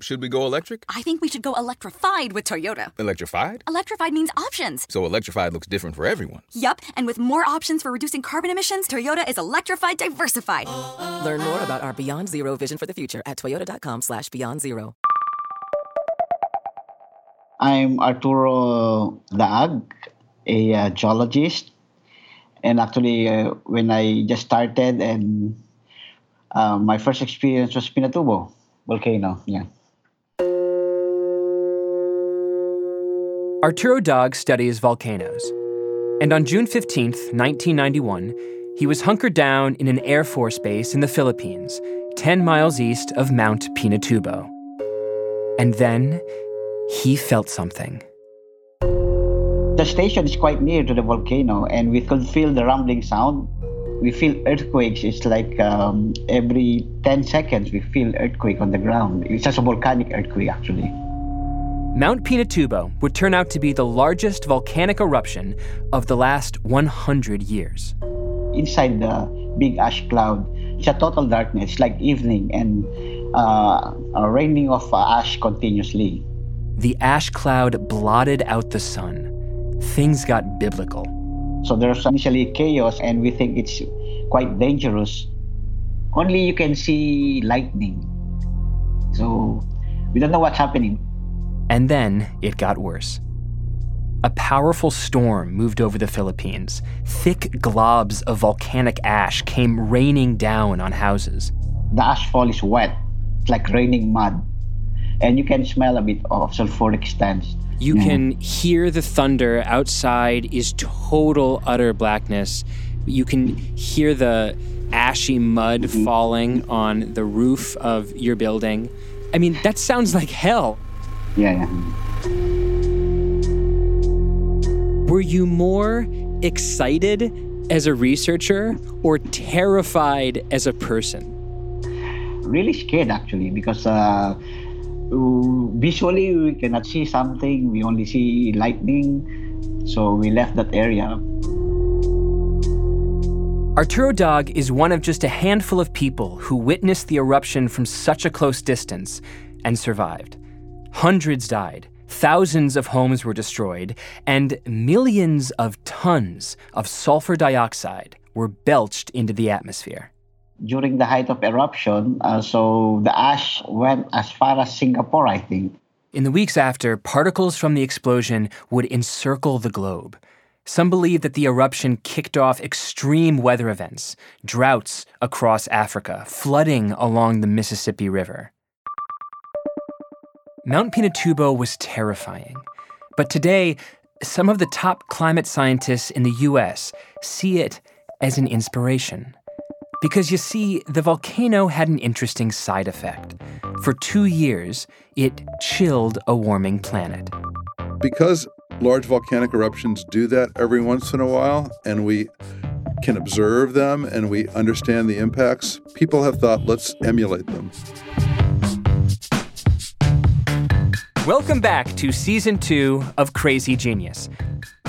Should we go electric? I think we should go electrified with Toyota. Electrified? Electrified means options. So electrified looks different for everyone. Yup, and with more options for reducing carbon emissions, Toyota is electrified diversified. Learn more about our Beyond Zero vision for the future at toyota.com slash beyond zero. I'm Arturo Daag, a uh, geologist. And actually, uh, when I just started, and uh, my first experience was Pinatubo volcano. Yeah. Arturo Daag studies volcanoes. And on June 15th, 1991, he was hunkered down in an Air Force base in the Philippines, 10 miles east of Mount Pinatubo. And then he felt something. The station is quite near to the volcano, and we could feel the rumbling sound. We feel earthquakes. It's like um, every 10 seconds we feel earthquake on the ground. It's just a volcanic earthquake, actually. Mount Pinatubo would turn out to be the largest volcanic eruption of the last 100 years. Inside the big ash cloud, it's a total darkness, it's like evening, and uh, a raining of uh, ash continuously. The ash cloud blotted out the sun. Things got biblical. So there's initially chaos, and we think it's quite dangerous. Only you can see lightning. So we don't know what's happening. And then it got worse. A powerful storm moved over the Philippines. Thick globs of volcanic ash came raining down on houses. The asphalt is wet, it's like raining mud. And you can smell a bit of sulfuric stench. You can hear the thunder outside is total utter blackness. You can hear the ashy mud Mm-hmm. falling on the roof of your building. I mean, that sounds like hell. Yeah, yeah. Were you more excited as a researcher or terrified as a person? Really scared actually because uh, visually we cannot see something. We only see lightning. So we left that area. Arturo Daag is one of just a handful of people who witnessed the eruption from such a close distance and survived. Hundreds died, thousands of homes were destroyed, and millions of tons of sulfur dioxide were belched into the atmosphere. During the height of eruption, uh, so the ash went as far as Singapore, I think. In the weeks after, particles from the explosion would encircle the globe. Some believe that the eruption kicked off extreme weather events, droughts across Africa, flooding along the Mississippi River. Mount Pinatubo was terrifying. But today, some of the top climate scientists in the US see it as an inspiration. Because you see, the volcano had an interesting side effect. For two years, it chilled a warming planet. Because large volcanic eruptions do that every once in a while, and we can observe them and we understand the impacts, people have thought, let's emulate them. Welcome back to season two of Crazy Genius.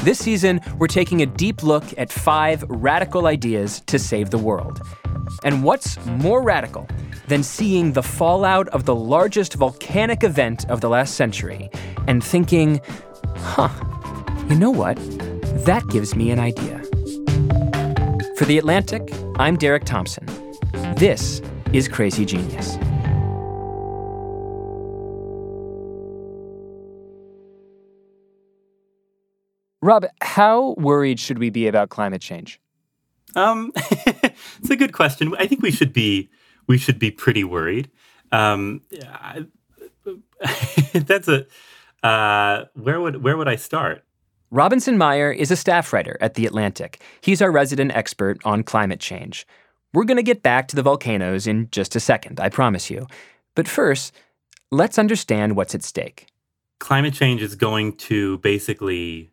This season, we're taking a deep look at five radical ideas to save the world. And what's more radical than seeing the fallout of the largest volcanic event of the last century and thinking, huh, you know what? That gives me an idea. For The Atlantic, I'm Derek Thompson. This is Crazy Genius. Rob, how worried should we be about climate change? Um, it's a good question. I think we should be we should be pretty worried. Um, I- that's a uh, where would where would I start? Robinson Meyer is a staff writer at The Atlantic. He's our resident expert on climate change. We're going to get back to the volcanoes in just a second, I promise you. But first, let's understand what's at stake. Climate change is going to basically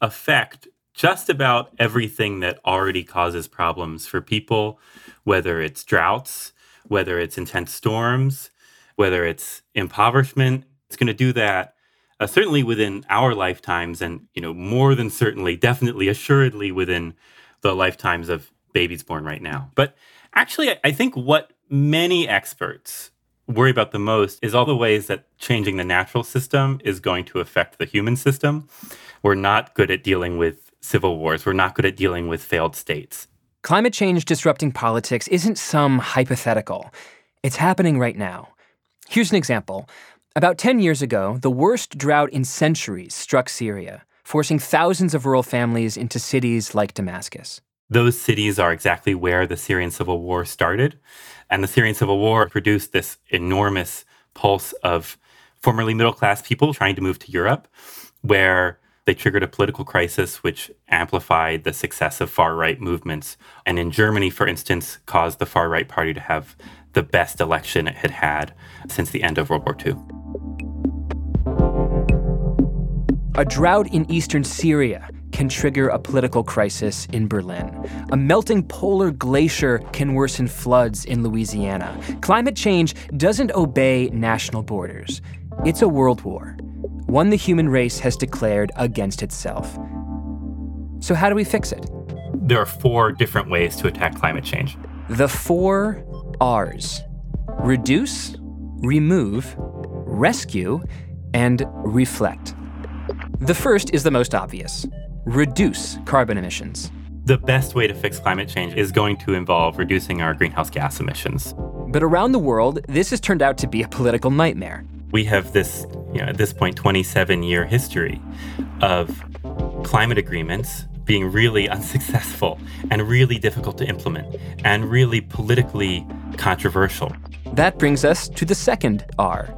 affect just about everything that already causes problems for people, whether it's droughts, whether it's intense storms, whether it's impoverishment. It's going to do that uh, certainly within our lifetimes, and you know more than certainly, definitely, assuredly within the lifetimes of babies born right now. But actually, I- I think what many experts worry about the most is all the ways that changing the natural system is going to affect the human system. We're not good at dealing with civil wars. We're not good at dealing with failed states. Climate change disrupting politics isn't some hypothetical. It's happening right now. Here's an example. About 10 years ago, the worst drought in centuries struck Syria, forcing thousands of rural families into cities like Damascus. Those cities are exactly where the Syrian civil war started. And the Syrian civil war produced this enormous pulse of formerly middle class people trying to move to Europe, where they triggered a political crisis which amplified the success of far right movements. And in Germany, for instance, caused the far right party to have the best election it had had since the end of World War II. A drought in eastern Syria can trigger a political crisis in Berlin. A melting polar glacier can worsen floods in Louisiana. Climate change doesn't obey national borders. It's a world war, one the human race has declared against itself. So, how do we fix it? There are four different ways to attack climate change. The four R's reduce, remove, rescue, and reflect. The first is the most obvious reduce carbon emissions. The best way to fix climate change is going to involve reducing our greenhouse gas emissions. But around the world, this has turned out to be a political nightmare. We have this, you know, at this point, 27 year history of climate agreements being really unsuccessful and really difficult to implement and really politically controversial. That brings us to the second R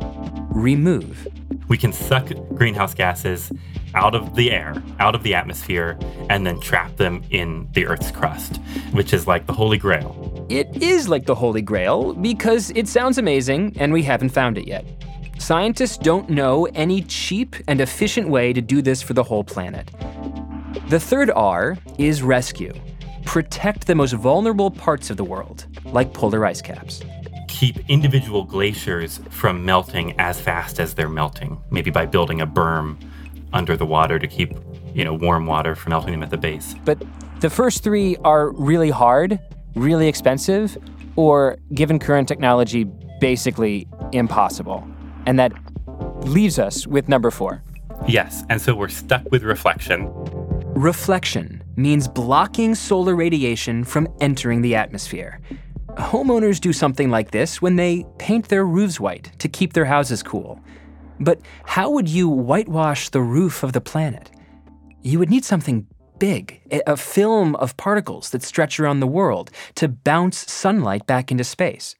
remove. We can suck greenhouse gases out of the air, out of the atmosphere, and then trap them in the Earth's crust, which is like the Holy Grail. It is like the Holy Grail because it sounds amazing and we haven't found it yet. Scientists don't know any cheap and efficient way to do this for the whole planet. The third R is rescue. Protect the most vulnerable parts of the world, like polar ice caps. Keep individual glaciers from melting as fast as they're melting, maybe by building a berm under the water to keep, you know, warm water from melting them at the base. But the first three are really hard, really expensive, or given current technology, basically impossible. And that leaves us with number four. Yes, and so we're stuck with reflection. Reflection means blocking solar radiation from entering the atmosphere. Homeowners do something like this when they paint their roofs white to keep their houses cool. But how would you whitewash the roof of the planet? You would need something big, a film of particles that stretch around the world to bounce sunlight back into space.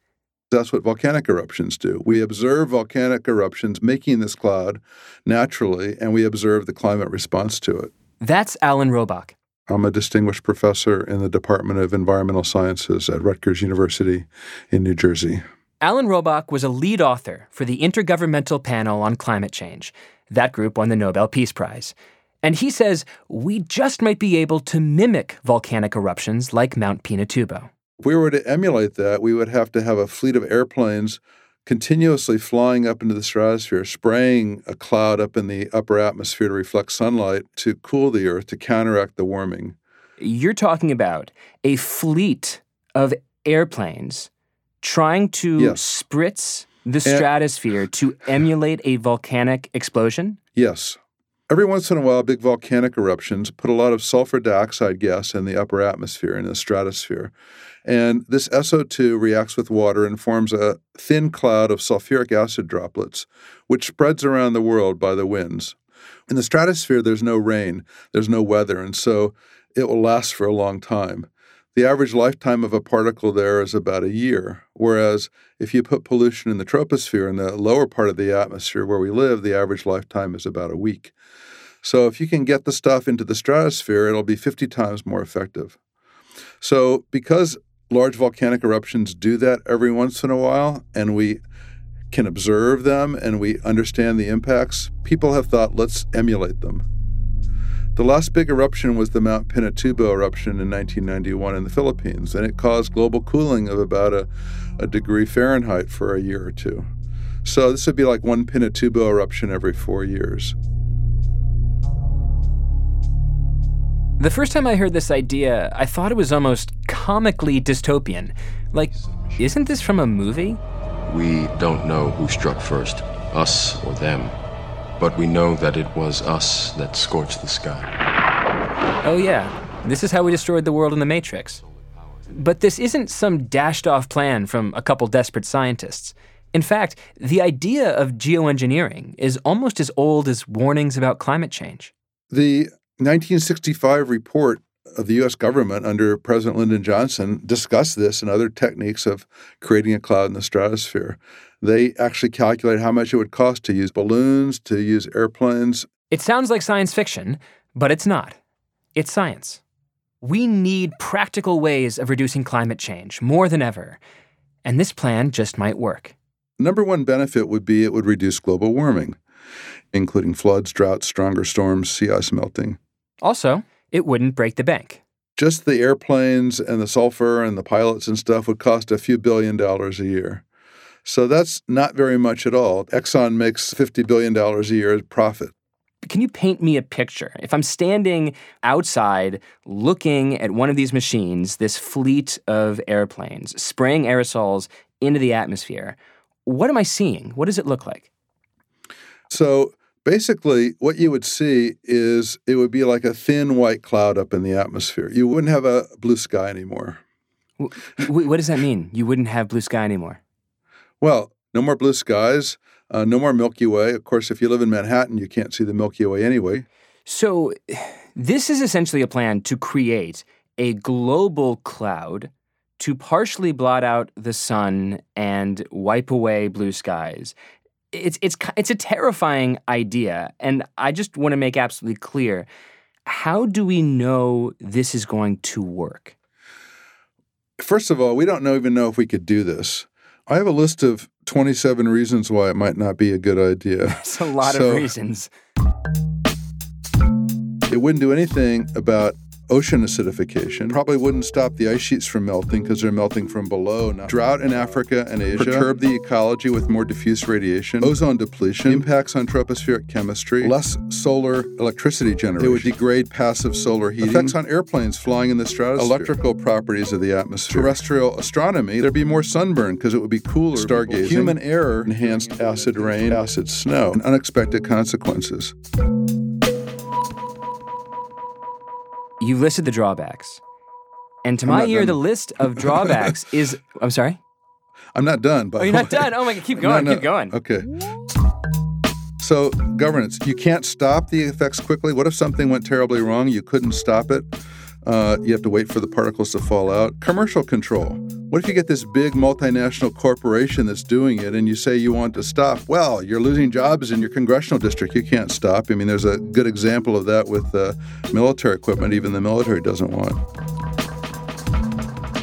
That's what volcanic eruptions do. We observe volcanic eruptions making this cloud naturally, and we observe the climate response to it. That's Alan Robock. I'm a distinguished professor in the Department of Environmental Sciences at Rutgers University in New Jersey. Alan Robock was a lead author for the Intergovernmental Panel on Climate Change. That group won the Nobel Peace Prize. And he says we just might be able to mimic volcanic eruptions like Mount Pinatubo. If we were to emulate that, we would have to have a fleet of airplanes continuously flying up into the stratosphere, spraying a cloud up in the upper atmosphere to reflect sunlight to cool the Earth, to counteract the warming. You're talking about a fleet of airplanes trying to yes. spritz the stratosphere and, to emulate a volcanic explosion? Yes. Every once in a while, big volcanic eruptions put a lot of sulfur dioxide gas in the upper atmosphere, in the stratosphere. And this SO2 reacts with water and forms a thin cloud of sulfuric acid droplets, which spreads around the world by the winds. In the stratosphere, there's no rain, there's no weather, and so it will last for a long time. The average lifetime of a particle there is about a year, whereas if you put pollution in the troposphere, in the lower part of the atmosphere where we live, the average lifetime is about a week. So if you can get the stuff into the stratosphere, it'll be 50 times more effective. So because large volcanic eruptions do that every once in a while, and we can observe them and we understand the impacts, people have thought, let's emulate them. The last big eruption was the Mount Pinatubo eruption in 1991 in the Philippines, and it caused global cooling of about a, a degree Fahrenheit for a year or two. So this would be like one Pinatubo eruption every four years. The first time I heard this idea, I thought it was almost comically dystopian. Like, isn't this from a movie? We don't know who struck first, us or them. But we know that it was us that scorched the sky. Oh, yeah. This is how we destroyed the world in the Matrix. But this isn't some dashed off plan from a couple desperate scientists. In fact, the idea of geoengineering is almost as old as warnings about climate change. The 1965 report of the US government under President Lyndon Johnson discussed this and other techniques of creating a cloud in the stratosphere. They actually calculated how much it would cost to use balloons, to use airplanes. It sounds like science fiction, but it's not. It's science. We need practical ways of reducing climate change more than ever, and this plan just might work. Number one benefit would be it would reduce global warming, including floods, droughts, stronger storms, sea ice melting. Also, it wouldn't break the bank. Just the airplanes and the sulfur and the pilots and stuff would cost a few billion dollars a year. So that's not very much at all. Exxon makes $50 billion a year as profit. Can you paint me a picture? If I'm standing outside looking at one of these machines, this fleet of airplanes spraying aerosols into the atmosphere, what am I seeing? What does it look like? So basically, what you would see is it would be like a thin white cloud up in the atmosphere. You wouldn't have a blue sky anymore. what does that mean? You wouldn't have blue sky anymore? Well, no more blue skies, uh, no more Milky Way. Of course, if you live in Manhattan, you can't see the Milky Way anyway. So, this is essentially a plan to create a global cloud to partially blot out the sun and wipe away blue skies. It's it's it's a terrifying idea, and I just want to make absolutely clear: how do we know this is going to work? First of all, we don't know, even know if we could do this. I have a list of 27 reasons why it might not be a good idea. That's a lot so, of reasons. It wouldn't do anything about ocean acidification. Probably wouldn't stop the ice sheets from melting because they're melting from below. Now, drought in Africa and Asia, perturb the ecology with more diffuse radiation, ozone depletion, impacts on tropospheric chemistry, less solar electricity generation. It would degrade passive solar heating, effects on airplanes flying in the stratosphere, electrical properties of the atmosphere, terrestrial astronomy. There'd be more sunburn because it would be cooler, stargazing, human error, enhanced acid rain, acid snow, and unexpected consequences. You listed the drawbacks. And to I'm my ear, the list of drawbacks is. I'm sorry? I'm not done. But oh, you're not done? Oh my God, keep going, keep going. Okay. So, governance, you can't stop the effects quickly. What if something went terribly wrong? You couldn't stop it. Uh, you have to wait for the particles to fall out. Commercial control. What if you get this big multinational corporation that's doing it and you say you want to stop? Well, you're losing jobs in your congressional district. You can't stop. I mean, there's a good example of that with uh, military equipment, even the military doesn't want.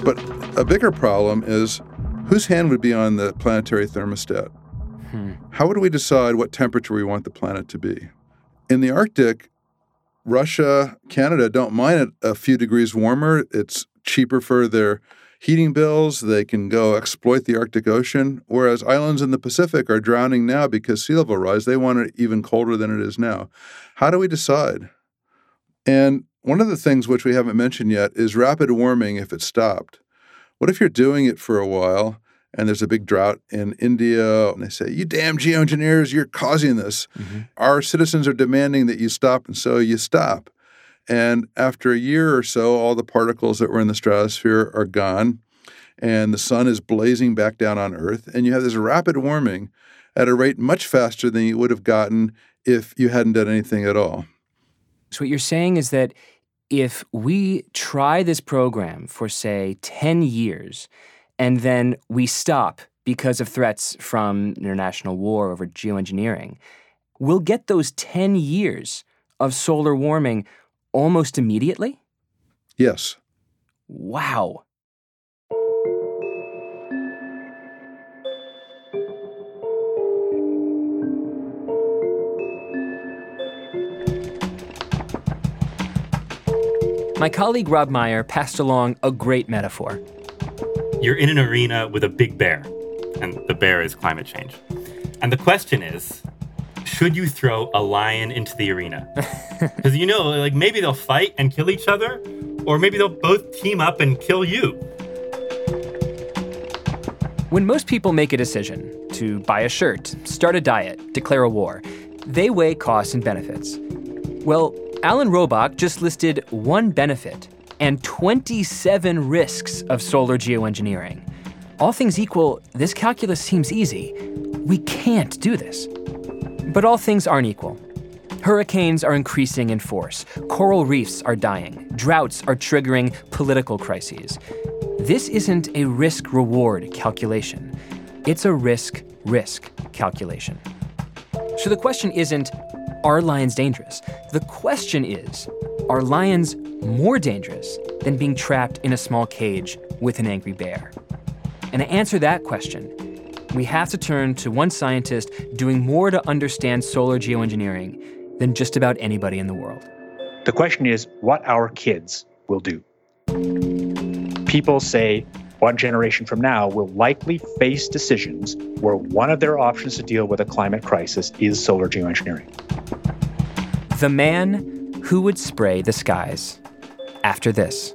But a bigger problem is whose hand would be on the planetary thermostat? Hmm. How would we decide what temperature we want the planet to be? In the Arctic, Russia, Canada don't mind it a few degrees warmer. It's cheaper for their heating bills. They can go exploit the Arctic Ocean. Whereas islands in the Pacific are drowning now because sea level rise. They want it even colder than it is now. How do we decide? And one of the things which we haven't mentioned yet is rapid warming if it stopped. What if you're doing it for a while and there's a big drought in India, and they say, You damn geoengineers, you're causing this. Mm-hmm. Our citizens are demanding that you stop, and so you stop. And after a year or so, all the particles that were in the stratosphere are gone, and the sun is blazing back down on Earth, and you have this rapid warming at a rate much faster than you would have gotten if you hadn't done anything at all. So, what you're saying is that if we try this program for, say, 10 years, and then we stop because of threats from international war over geoengineering, we'll get those 10 years of solar warming almost immediately? Yes. Wow. My colleague Rob Meyer passed along a great metaphor you're in an arena with a big bear, and the bear is climate change. And the question is, should you throw a lion into the arena? Because you know, like maybe they'll fight and kill each other, or maybe they'll both team up and kill you. When most people make a decision to buy a shirt, start a diet, declare a war, they weigh costs and benefits. Well, Alan Robock just listed one benefit and 27 risks of solar geoengineering. All things equal, this calculus seems easy. We can't do this. But all things aren't equal. Hurricanes are increasing in force, coral reefs are dying, droughts are triggering political crises. This isn't a risk reward calculation, it's a risk risk calculation. So the question isn't, are lions dangerous? The question is, are lions more dangerous than being trapped in a small cage with an angry bear? And to answer that question, we have to turn to one scientist doing more to understand solar geoengineering than just about anybody in the world. The question is what our kids will do people say one generation from now will likely face decisions where one of their options to deal with a climate crisis is solar geoengineering. The man who would spray the skies. After this.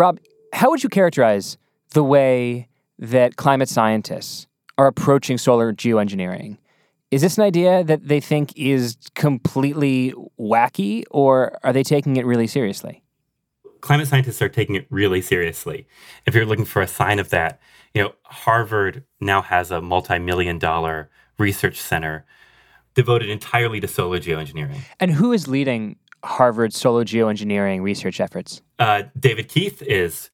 Rob, how would you characterize the way that climate scientists are approaching solar geoengineering? Is this an idea that they think is completely wacky, or are they taking it really seriously? Climate scientists are taking it really seriously. If you're looking for a sign of that, you know, Harvard now has a multi-million dollar research center devoted entirely to solar geoengineering. And who is leading Harvard solar geoengineering research efforts? Uh, David Keith is.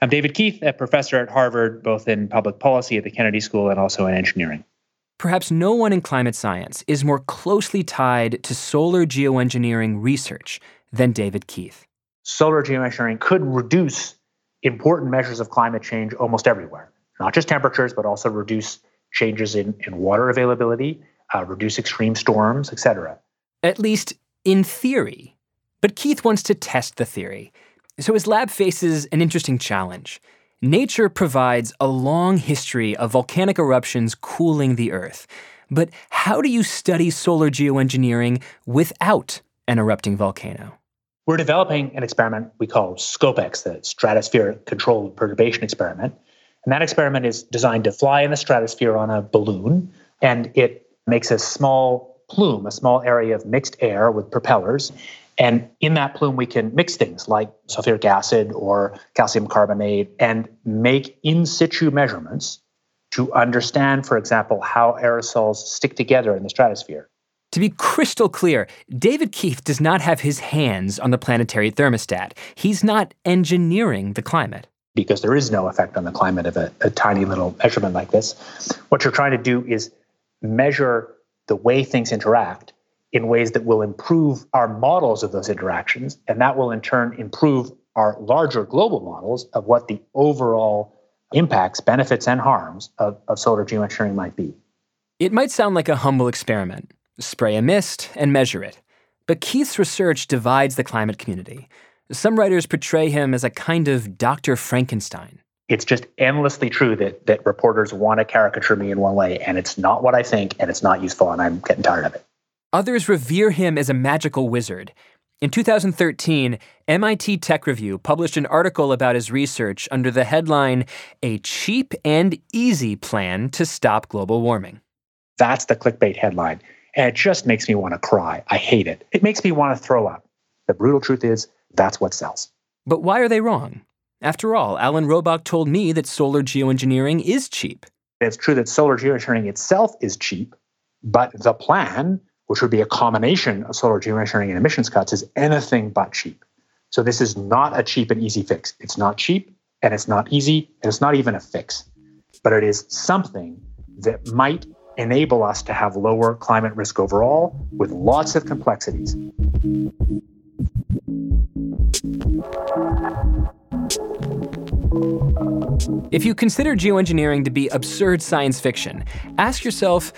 I'm David Keith, a professor at Harvard, both in public policy at the Kennedy School and also in engineering. Perhaps no one in climate science is more closely tied to solar geoengineering research than David Keith. Solar geoengineering could reduce important measures of climate change almost everywhere, not just temperatures, but also reduce changes in, in water availability, uh, reduce extreme storms, etc. At least in theory. But Keith wants to test the theory. So his lab faces an interesting challenge. Nature provides a long history of volcanic eruptions cooling the Earth. But how do you study solar geoengineering without an erupting volcano? We're developing an experiment we call SCOPEX, the Stratosphere Controlled Perturbation Experiment. And that experiment is designed to fly in the stratosphere on a balloon, and it makes a small plume, a small area of mixed air with propellers. And in that plume, we can mix things like sulfuric acid or calcium carbonate and make in situ measurements to understand, for example, how aerosols stick together in the stratosphere. To be crystal clear, David Keith does not have his hands on the planetary thermostat. He's not engineering the climate. Because there is no effect on the climate of a, a tiny little measurement like this. What you're trying to do is measure the way things interact in ways that will improve our models of those interactions. And that will in turn improve our larger global models of what the overall impacts, benefits, and harms of, of solar geoengineering might be. It might sound like a humble experiment spray a mist and measure it. But Keith's research divides the climate community. Some writers portray him as a kind of Dr. Frankenstein it's just endlessly true that that reporters want to caricature me in one way, and it's not what I think, and it's not useful, and I'm getting tired of it. Others revere him as a magical wizard. In 2013, MIT Tech Review published an article about his research under the headline, A Cheap and Easy Plan to Stop Global Warming. That's the clickbait headline. And it just makes me want to cry. I hate it. It makes me want to throw up. The brutal truth is, that's what sells. But why are they wrong? After all, Alan Robock told me that solar geoengineering is cheap. It's true that solar geoengineering itself is cheap, but the plan, which would be a combination of solar geoengineering and emissions cuts, is anything but cheap. So this is not a cheap and easy fix. It's not cheap and it's not easy and it's not even a fix, but it is something that might enable us to have lower climate risk overall with lots of complexities. If you consider geoengineering to be absurd science fiction, ask yourself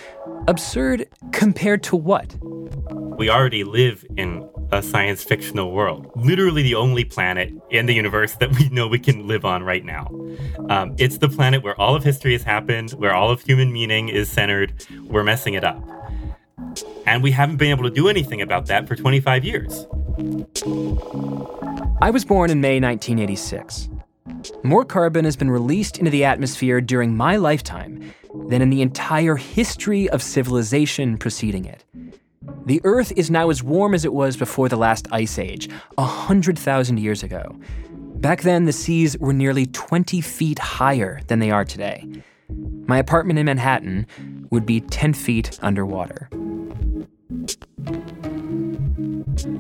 absurd compared to what? We already live in a science fictional world. Literally the only planet in the universe that we know we can live on right now. Um, it's the planet where all of history has happened, where all of human meaning is centered. We're messing it up. And we haven't been able to do anything about that for 25 years. I was born in May 1986. More carbon has been released into the atmosphere during my lifetime than in the entire history of civilization preceding it. The Earth is now as warm as it was before the last ice age, 100,000 years ago. Back then, the seas were nearly 20 feet higher than they are today. My apartment in Manhattan would be 10 feet underwater.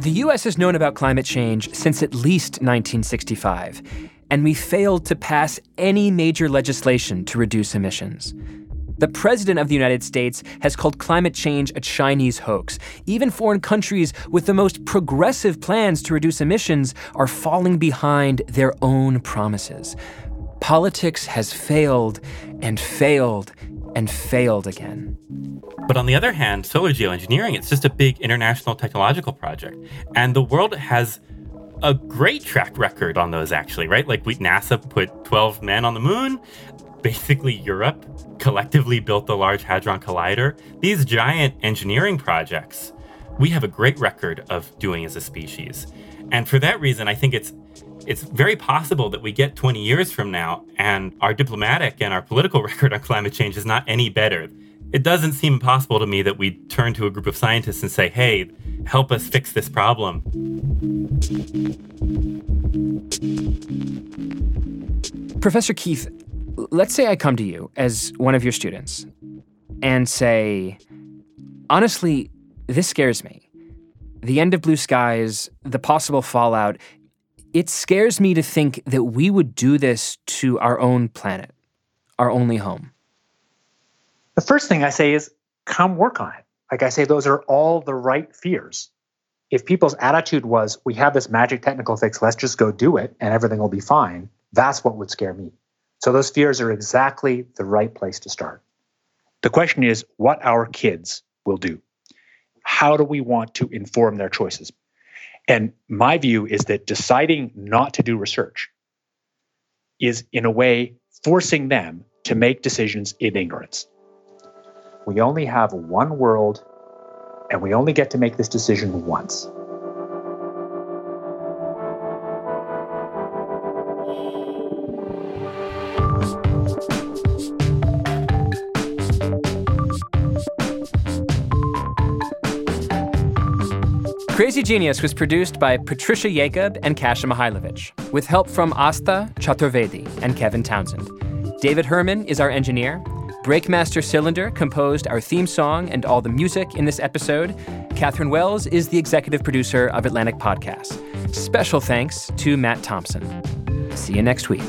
The US has known about climate change since at least 1965, and we failed to pass any major legislation to reduce emissions. The President of the United States has called climate change a Chinese hoax. Even foreign countries with the most progressive plans to reduce emissions are falling behind their own promises. Politics has failed and failed and failed again. But on the other hand, solar geoengineering, it's just a big international technological project. And the world has a great track record on those, actually, right? Like we, NASA put 12 men on the moon basically Europe collectively built the Large Hadron Collider. These giant engineering projects, we have a great record of doing as a species. And for that reason, I think it's it's very possible that we get 20 years from now and our diplomatic and our political record on climate change is not any better. It doesn't seem impossible to me that we turn to a group of scientists and say, hey, help us fix this problem. Professor Keith, let's say I come to you as one of your students and say, honestly, this scares me. The end of blue skies, the possible fallout, it scares me to think that we would do this to our own planet, our only home. The first thing I say is come work on it. Like I say, those are all the right fears. If people's attitude was, we have this magic technical fix, let's just go do it and everything will be fine, that's what would scare me. So those fears are exactly the right place to start. The question is what our kids will do. How do we want to inform their choices? And my view is that deciding not to do research is, in a way, forcing them to make decisions in ignorance. We only have one world, and we only get to make this decision once. Crazy Genius was produced by Patricia Jacob and Kasia Mihailovich, with help from Asta Chaturvedi and Kevin Townsend. David Herman is our engineer. Breakmaster Cylinder composed our theme song and all the music in this episode. Catherine Wells is the executive producer of Atlantic Podcasts. Special thanks to Matt Thompson. See you next week.